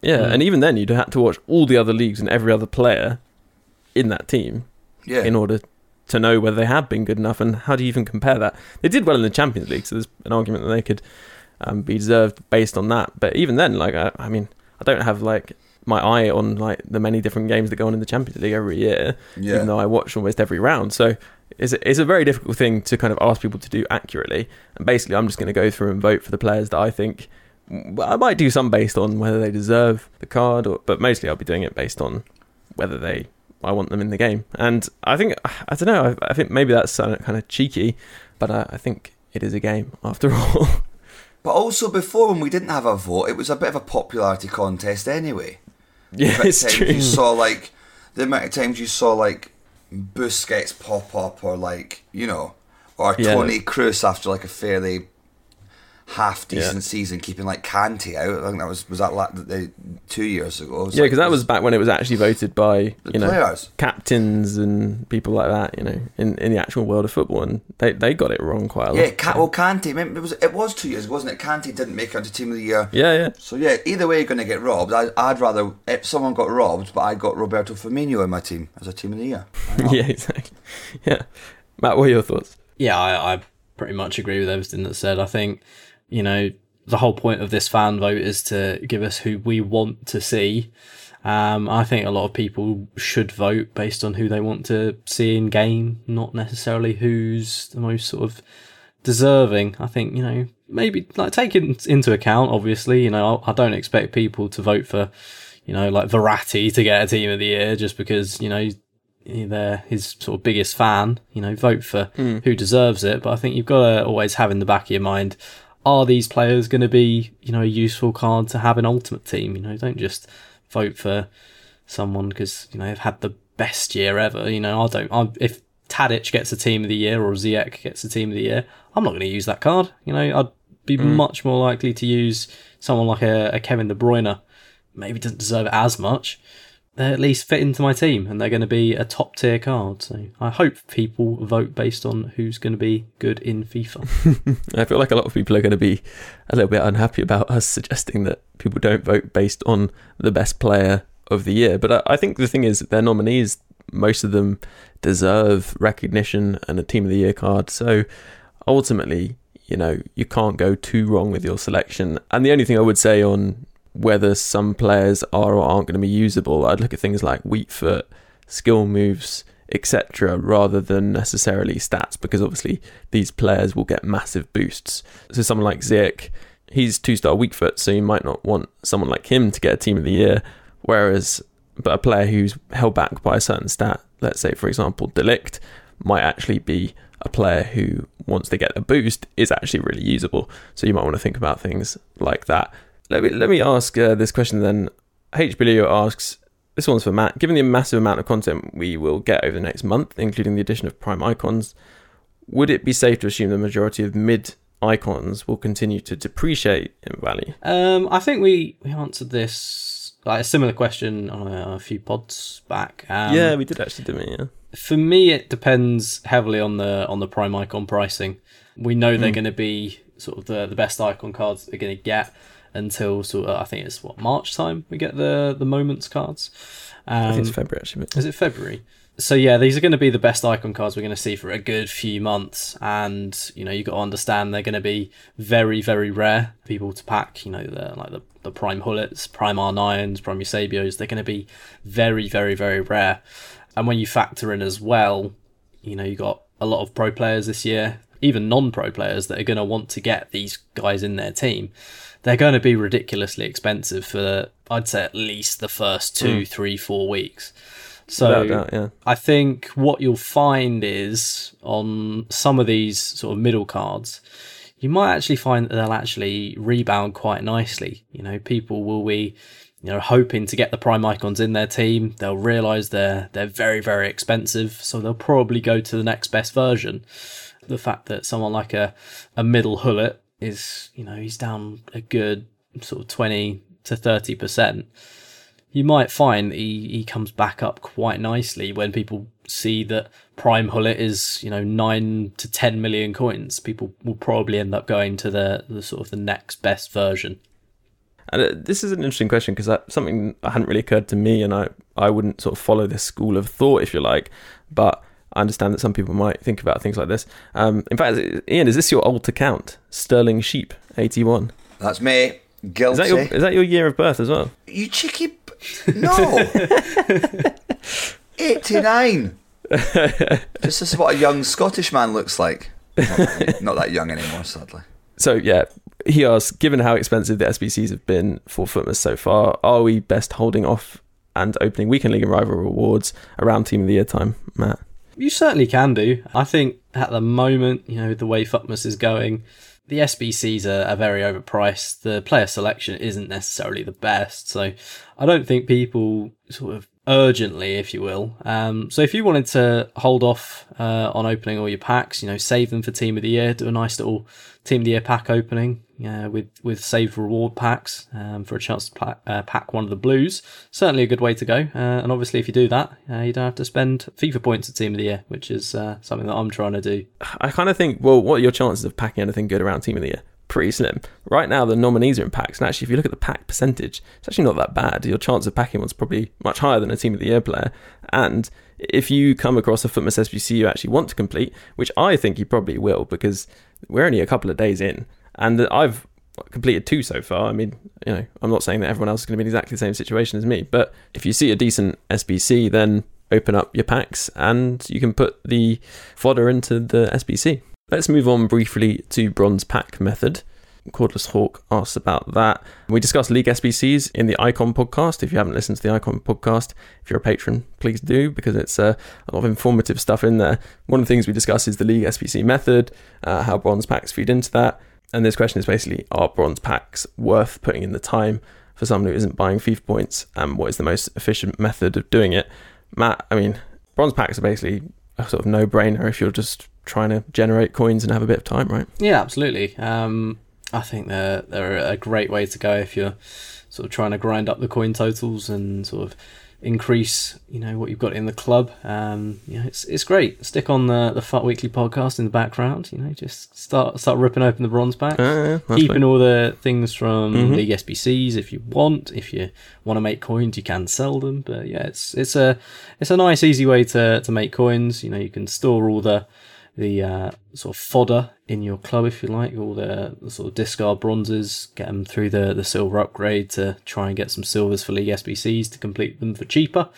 Yeah, Mm. and even then, you'd have to watch all the other leagues and every other player in that team Yeah. in order to know whether they have been good enough. And how do you even compare that? They did well in the Champions League, so there's an argument that they could um, be deserved based on that. But even then, like, I, I mean, I don't have like my eye on like the many different games that go on in the Champions League every year, Yeah. even though I watch almost every round. So it's a, it's a very difficult thing to kind of ask people to do accurately. And basically, I'm just going to go through and vote for the players that I think. Well, I might do some based on whether they deserve the card, or, but mostly I'll be doing it based on whether they I want them in the game. And I think I don't know. I, I think maybe that's kind of cheeky, but I, I think it is a game after all. But also before when we didn't have a vote, it was a bit of a popularity contest anyway. Yeah, it's true. You saw like the amount of times you saw like Busquets pop up, or like you know, or Yeah. Toni Kroos after like a fairly half decent Yeah. season, keeping like Kanté out. I think that was was that like the, two years ago. It was yeah, like- because that was back when it was actually voted by you know players. captains and people like that. You know, in, in the actual world of football, and they, they got it wrong quite a lot. Yeah, Ca- well, Kanté. Remember, it was it was two years, wasn't it? Kanté didn't make it onto team of the year. Yeah, yeah. So yeah, either way, you're going to get robbed. I, I'd rather if someone got robbed, but I got Roberto Firmino in my team as a team of the year. yeah, exactly. Yeah, Matt, what are your thoughts? Yeah, I, I pretty much agree with everything that's said. I think, you know, the whole point of this fan vote is to give us who we want to see. Um, I think a lot of people should vote based on who they want to see in game, not necessarily who's the most sort of deserving. I think you know maybe like take it into account. Obviously, you know I, don't expect people to vote for you know like Verratti to get a team of the year just because you know they're his sort of biggest fan. You know, vote for Hmm. who deserves it. But I think you've got to always have in the back of your mind. Are these players going to be, you know, a useful card to have an ultimate team? You know, don't just vote for someone because you know they've had the best year ever. You know, I don't. I, if Tadic gets a team of the year or Ziyech gets a team of the year, I'm not going to use that card. You know, I'd be Mm. much more likely to use someone like a, a Kevin De Bruyne. Maybe doesn't deserve it as much. They at least fit into my team, and they're going to be a top tier card. So I hope people vote based on who's going to be good in FIFA. I feel like a lot of people are going to be a little bit unhappy about us suggesting that people don't vote based on the best player of the year. But I, I think the thing is, their nominees, most of them deserve recognition and a team of the year card. So ultimately, you know, you can't go too wrong with your selection. And the only thing I would say on whether some players are or aren't going to be usable, I'd look at things like weak foot, skill moves, etc., rather than necessarily stats, because obviously these players will get massive boosts. So someone like Ziyech, he's two star weak foot, so you might not want someone like him to get a team of the year. Whereas, but a player who's held back by a certain stat, let's say for example De Ligt, might actually be a player who, once they get a boost, is actually really usable. So you might want to think about things like that. Let me let me ask uh, this question then. H. Bilio asks, this one's for Matt. Given the massive amount of content we will get over the next month, including the addition of Prime icons, would it be safe to assume the majority of mid icons will continue to depreciate in value? Um, I think we, we answered this like a similar question on a, a few pods back. Um, yeah, we did actually, didn't we? Yeah. For me, it depends heavily on the on the prime icon pricing. We know they're Mm. going to be sort of the the best icon cards they're going to get until sort of I think it's what March time we get the the moments cards. Um, I think it's February actually. but- Is it February? So yeah, these are going to be the best icon cards we're going to see for a good few months, and you know you got to understand they're going to be very very rare people to pack. You know the like the the prime Gullits, prime R9s, prime Eusebios. They're going to be very very very rare, and when you factor in as well, you know you got a lot of pro players this year, even non-pro players that are going to want to get these guys in their team. They're going to be ridiculously expensive for I'd say at least the first two, Mm. three, four weeks. So doubt, yeah. I think what you'll find is on some of these sort of middle cards, you might actually find that they'll actually rebound quite nicely. You know, people will be, you know, hoping to get the prime icons in their team. They'll realise they're they're very very expensive, so they'll probably go to the next best version. The fact that someone like a a middle Gullit is, you know, he's down a good sort of twenty to thirty percent you might find he, he comes back up quite nicely when people see that Prime Gullit is, you know, nine to ten million coins. People will probably end up going to the, the sort of the next best version. And uh, this is an interesting question because something hadn't really occurred to me, and I, I wouldn't sort of follow this school of thought, if you like. But I understand that some people might think about things like this. Um, in fact, Iain, is this your alt account? Sterling Sheep, 81. That's me. Guilty. Is that, your, is that your year of birth as well? You cheeky. B- no. 89. this is what a young Scottish man looks like. Not, not that young anymore, sadly. So, yeah, he asks Given how expensive the SBCs have been for Futmas so far, are we best holding off and opening Weekend League and Rival rewards around Team of the Year time, Matt? You certainly can do. I think at the moment, you know, the way Futmas is going, the SBCs are, are very overpriced. The player selection isn't necessarily the best. So I don't think people sort of urgently, if you will. Um, so if you wanted to hold off uh, on opening all your packs, you know, save them for Team of the Year, do a nice little Team of the Year pack opening uh, with with saved reward packs um, for a chance to pack, uh, pack one of the blues. Certainly a good way to go. Uh, and obviously, if you do that, uh, you don't have to spend FIFA points at Team of the Year, which is uh, something that I'm trying to do. I kind of think, well, what are your chances of packing anything good around Team of the Year? Pretty slim. Right now, the nominees are in packs, and actually, if you look at the pack percentage, it's actually not that bad. Your chance of packing one's probably much higher than a Team of the Year player. And if you come across a Futmas SBC you actually want to complete, which I think you probably will, because we're only a couple of days in, and I've completed two so far. I mean, you know, I'm not saying that everyone else is going to be in exactly the same situation as me, but if you see a decent SBC, then open up your packs and you can put the fodder into the SBC. Let's move on briefly to bronze pack method. Cordless Hawk asks about that. We discussed League SBCs in the Icon podcast. If you haven't listened to the Icon podcast, if you're a patron, please do because it's uh, a lot of informative stuff in there. One of the things we discuss is the League SBC method, uh, how bronze packs feed into that. And this question is basically are bronze packs worth putting in the time for someone who isn't buying FIFA points? And what is the most efficient method of doing it? Matt, I mean, bronze packs are basically a sort of no brainer if you're just trying to generate coins and have a bit of time, right? Yeah, absolutely. Um, I think they're they're a great way to go if you're sort of trying to grind up the coin totals and sort of increase you know what you've got in the club. Um, you know, it's it's great. Stick on the the FUT Weekly podcast in the background. You know, just start start ripping open the bronze packs, Uh, yeah, keeping all the things from Mhm. League SBCs if you want. If you want to make coins, you can sell them. But yeah, it's it's a it's a nice easy way to to make coins. You know, you can store all the the uh, sort of fodder in your club, if you like, all the, the sort of discard bronzes, get them through the, the silver upgrade to try and get some silvers for League SBCs to complete them for cheaper.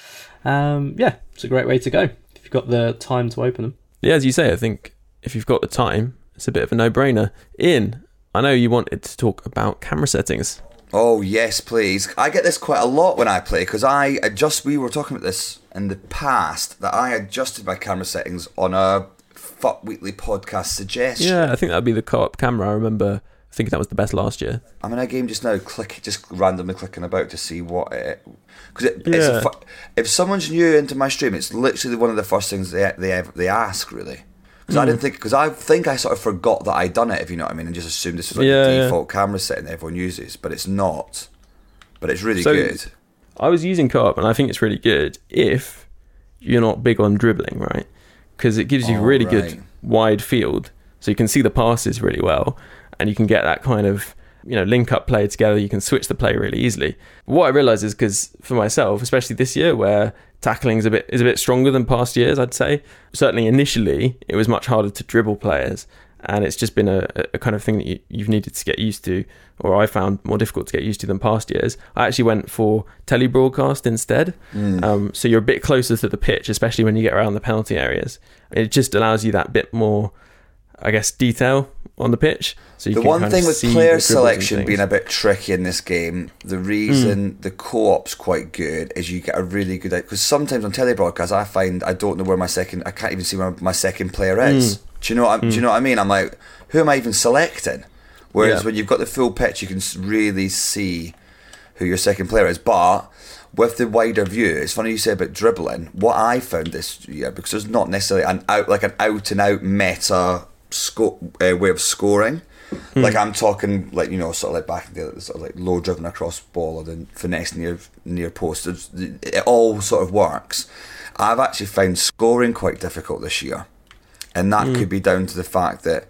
Um, yeah, it's a great way to go if you've got the time to open them. Yeah, as you say, I think if you've got the time, it's a bit of a no-brainer. Iain, I know you wanted to talk about camera settings. Oh yes, please. I get this quite a lot when I play because I adjust. We were talking about this in the past that I adjusted my camera settings on a FUT Weekly podcast suggestion. Yeah, I think that'd be the co-op camera. I remember thinking that was the best last year. I'm in a game just now, click just randomly clicking about to see what it. Because it, it's a Yeah. fu- if someone's new into my stream, it's literally one of the first things they they ever, they ask really. Because I Mm. didn't think because I think I sort of forgot that I'd done it, if you know what I mean, and just assumed this was like Yeah, the yeah. default camera setting everyone uses, but it's not. But it's really So- good. I was using co-op, and I think it's really good if you're not big on dribbling, right? Because it gives you Oh, really right. good wide field, so you can see the passes really well, and you can get that kind of you know link up play together. You can switch the play really easily. What I realize is because for myself, especially this year, where tackling is a bit is a bit stronger than past years, I'd say certainly initially it was much harder to dribble players. And it's just been a, a kind of thing that you, you've needed to get used to, or I found more difficult to get used to than past years. I actually went for telebroadcast instead. Mm. Um, so you're a bit closer to the pitch, especially when you get around the penalty areas. It just allows you that bit more, I guess, detail on the pitch. So you the one thing with player selection being a bit tricky in this game, the reason the co-op's quite good is you get a really good because sometimes on telebroadcast I find I don't know where my second I can't even see where my second player is. Mm. Do you know what I, do you know what I mean? I'm like, who am I even selecting? Whereas Yeah. when you've got the full pitch, you can really see who your second player is. But with the wider view, it's funny you say about dribbling. What I found this year because there's not necessarily an out like an out and out meta sco- uh, way of scoring. Like I'm talking, like you know, sort of like back in the sort of like low driven across ball or the finesse near near post. It all sort of works. I've actually found scoring quite difficult this year, and that Mm. could be down to the fact that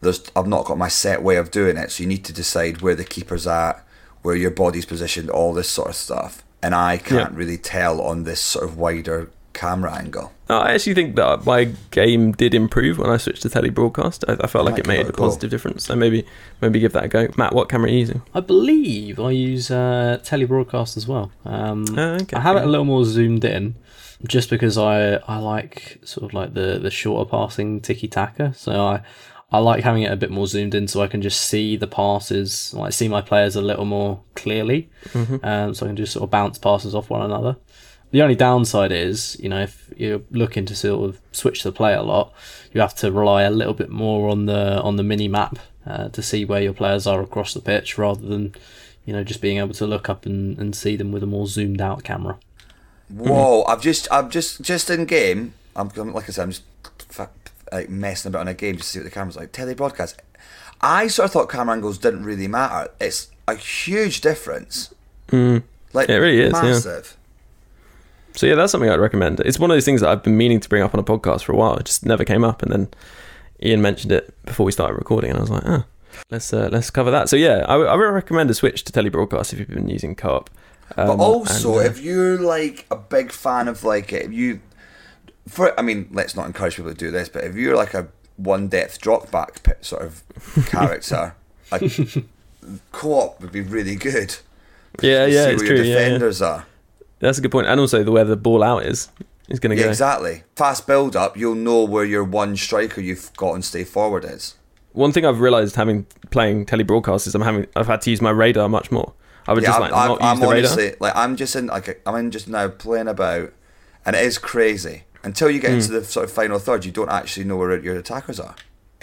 there's I've not got my set way of doing it. So you need to decide where the keeper's at, where your body's positioned, all this sort of stuff. And I can't really tell on this sort of wider camera angle. No, I actually think that my game did improve when I switched to telebroadcast. I, I felt I like it made a a positive difference. So maybe maybe give that a go. Matt, what camera are you using? I believe I use uh, telebroadcast as well. Um, Oh, okay. I have it a little more zoomed in, just because I I like sort of like the the shorter passing tiki taka. So I I like having it a bit more zoomed in, so I can just see the passes, like see my players a little more clearly. Mhm. Um, so I can just sort of bounce passes off one another. The only downside is, you know, if you're looking to sort of switch the play a lot, you have to rely a little bit more on the on the mini map uh, to see where your players are across the pitch, rather than, you know, just being able to look up and, and see them with a more zoomed out camera. Whoa! I've just, I'm just, just in game. I'm, like I said, I'm just like messing about in a game just to see what the camera's like. Tele broadcast. I sort of thought camera angles didn't really matter. It's a huge difference. Mm. Like it really is. Yeah. massive. So yeah, that's something I'd recommend. It's one of those things that I've been meaning to bring up on a podcast for a while. It just never came up, and then Iain mentioned it before we started recording, and I was like, ah, let's uh, let's cover that. So yeah, I, I would recommend a switch to telebroadcast if you've been using co-op. But Um, also, and, uh, if you're like a big fan of like if you, for I mean, let's not encourage people to do this, but if you're like a one depth drop back pit sort of character, like, co-op would be really good. Yeah, yeah, see it's where true. your yeah, yeah. defenders are. That's a good. And also the where the ball out is is going to Yeah, go. exactly. Fast build up, you'll know where your one striker you've got and stay forward is. One thing I've realised having playing tele broadcast is I'm having I've had to use my radar much more. I would yeah, just I'm, like I'm, not I'm use the radar. honestly like I'm just in like I'm in just now playing about, and it is crazy. Until you get Hmm. into the sort of final third, you don't actually know where your attackers are.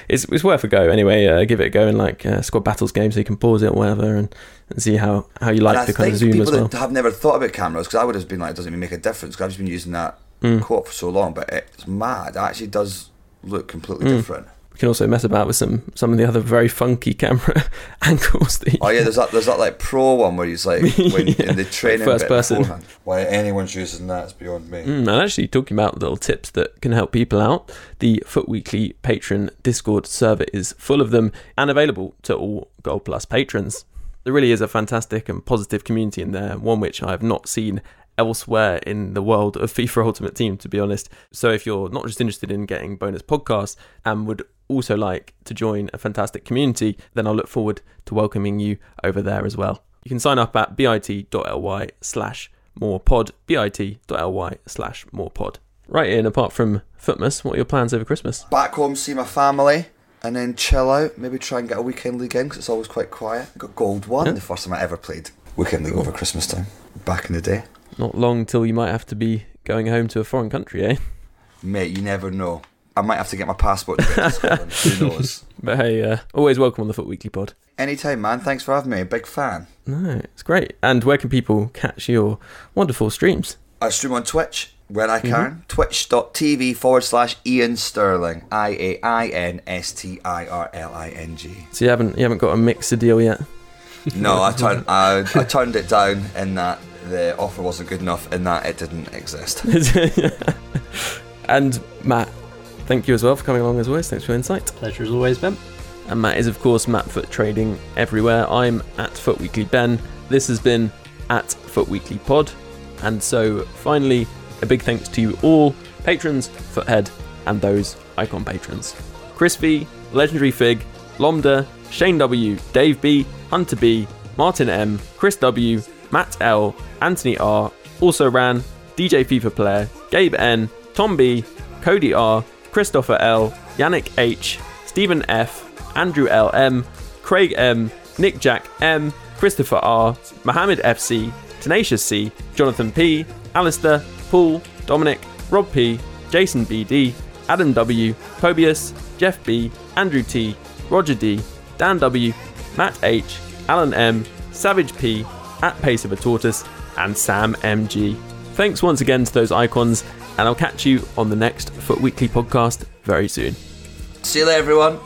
It's it's worth a go anyway. Uh, give it a go in like uh, squad battles game, so you can pause it or whatever, and, and see how, how you like and I the kind of zoom people as well. that have never thought about cameras, because I would have been like, it doesn't even make a difference, because I've just been using that Mm. co-op for so long, but it's mad. It actually does look completely Mm. different. You can also mess about with some some of the other very funky camera angles. That you Oh yeah, there's that there's that like pro one where he's like when Yeah. in the training First bit person. beforehand. Why anyone's using that is beyond me. Mm, and actually, talking about little tips that can help people out, the FUT Weekly patron Discord server is full of them and available to all Gold Plus patrons. There really is a fantastic and positive community in there, one which I have not seen elsewhere in the world of FIFA Ultimate Team, to be honest. So if you're not just interested in getting bonus podcasts and would also like to join a fantastic community, then I'll look forward to welcoming you over there as well. You can sign up at bit.ly slash more pod, bit.ly slash more pod. Right, Iain, apart from Futmas, what are your plans over Christmas? Back home, see my family, and then chill out. Maybe try and get a weekend league in because it's always quite quiet. I got gold one the first time I ever played weekend league over Christmas time. Back in the day, Not long till you might have to be going home to a foreign country, eh? mate. You never know. I might have to get my passport to get to Scotland. Who knows? But hey, uh, always welcome on the FUT Weekly pod. Anytime, man. Thanks for having me. Big fan. No, it's great. And where can people catch your wonderful streams? I stream on Twitch when I Mm-hmm. can. Twitch.tv forward slash Iain Stirling. I A I N S T I R L I N G. So you haven't you haven't got a mixer deal yet? No, I turned I, I turned it down in that the offer wasn't good enough in that it didn't exist. and Matt, thank you as well for coming along as always. Thanks for your insight. Pleasure as always, Ben. And Matt is, of course, Matt FUT Trading everywhere. I'm at FUT Weekly Ben. This has been at FUT Weekly Pod. And so, finally, a big thanks to you all, patrons, Futhead, and those icon patrons Chris V, Legendary Fig, Lomda, Shane W, Dave B, Hunter B, Martin M, Chris W, Matt L, Anthony R, also ran, DJ FIFA Player, Gabe N, Tom B, Cody R, Christopher L, Yannick H, Stephen F, Andrew L M, Craig M, Nick Jack M, Christopher R, Mohammed FC, Tenacious C, Jonathan P, Alistair, Paul, Dominic, Rob P, Jason BD, Adam W, Pobius, Jeff B, Andrew T, Roger D, Dan W, Matt H, Alan M, Savage P, at Pace of a Tortoise, and Sam MG. Thanks once again to those icons, and I'll catch you on the next FUT Weekly podcast very soon. See you later, everyone.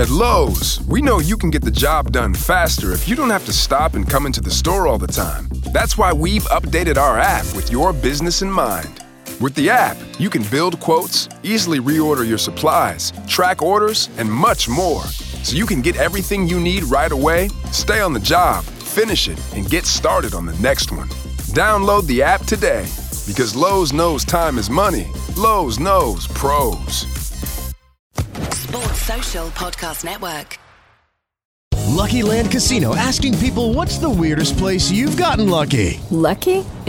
At Lowe's, we know you can get the job done faster if you don't have to stop and come into the store all the time. That's why we've updated our app with your business in mind. With the app, you can build quotes, easily reorder your supplies, track orders, and much more. So you can get everything you need right away, stay on the job, finish it, and get started on the next one. Download the app today because Lowe's knows time is money. Lowe's knows pros. Sports Social Podcast Network. Lucky Land Casino asking people what's the weirdest place you've gotten lucky? Lucky?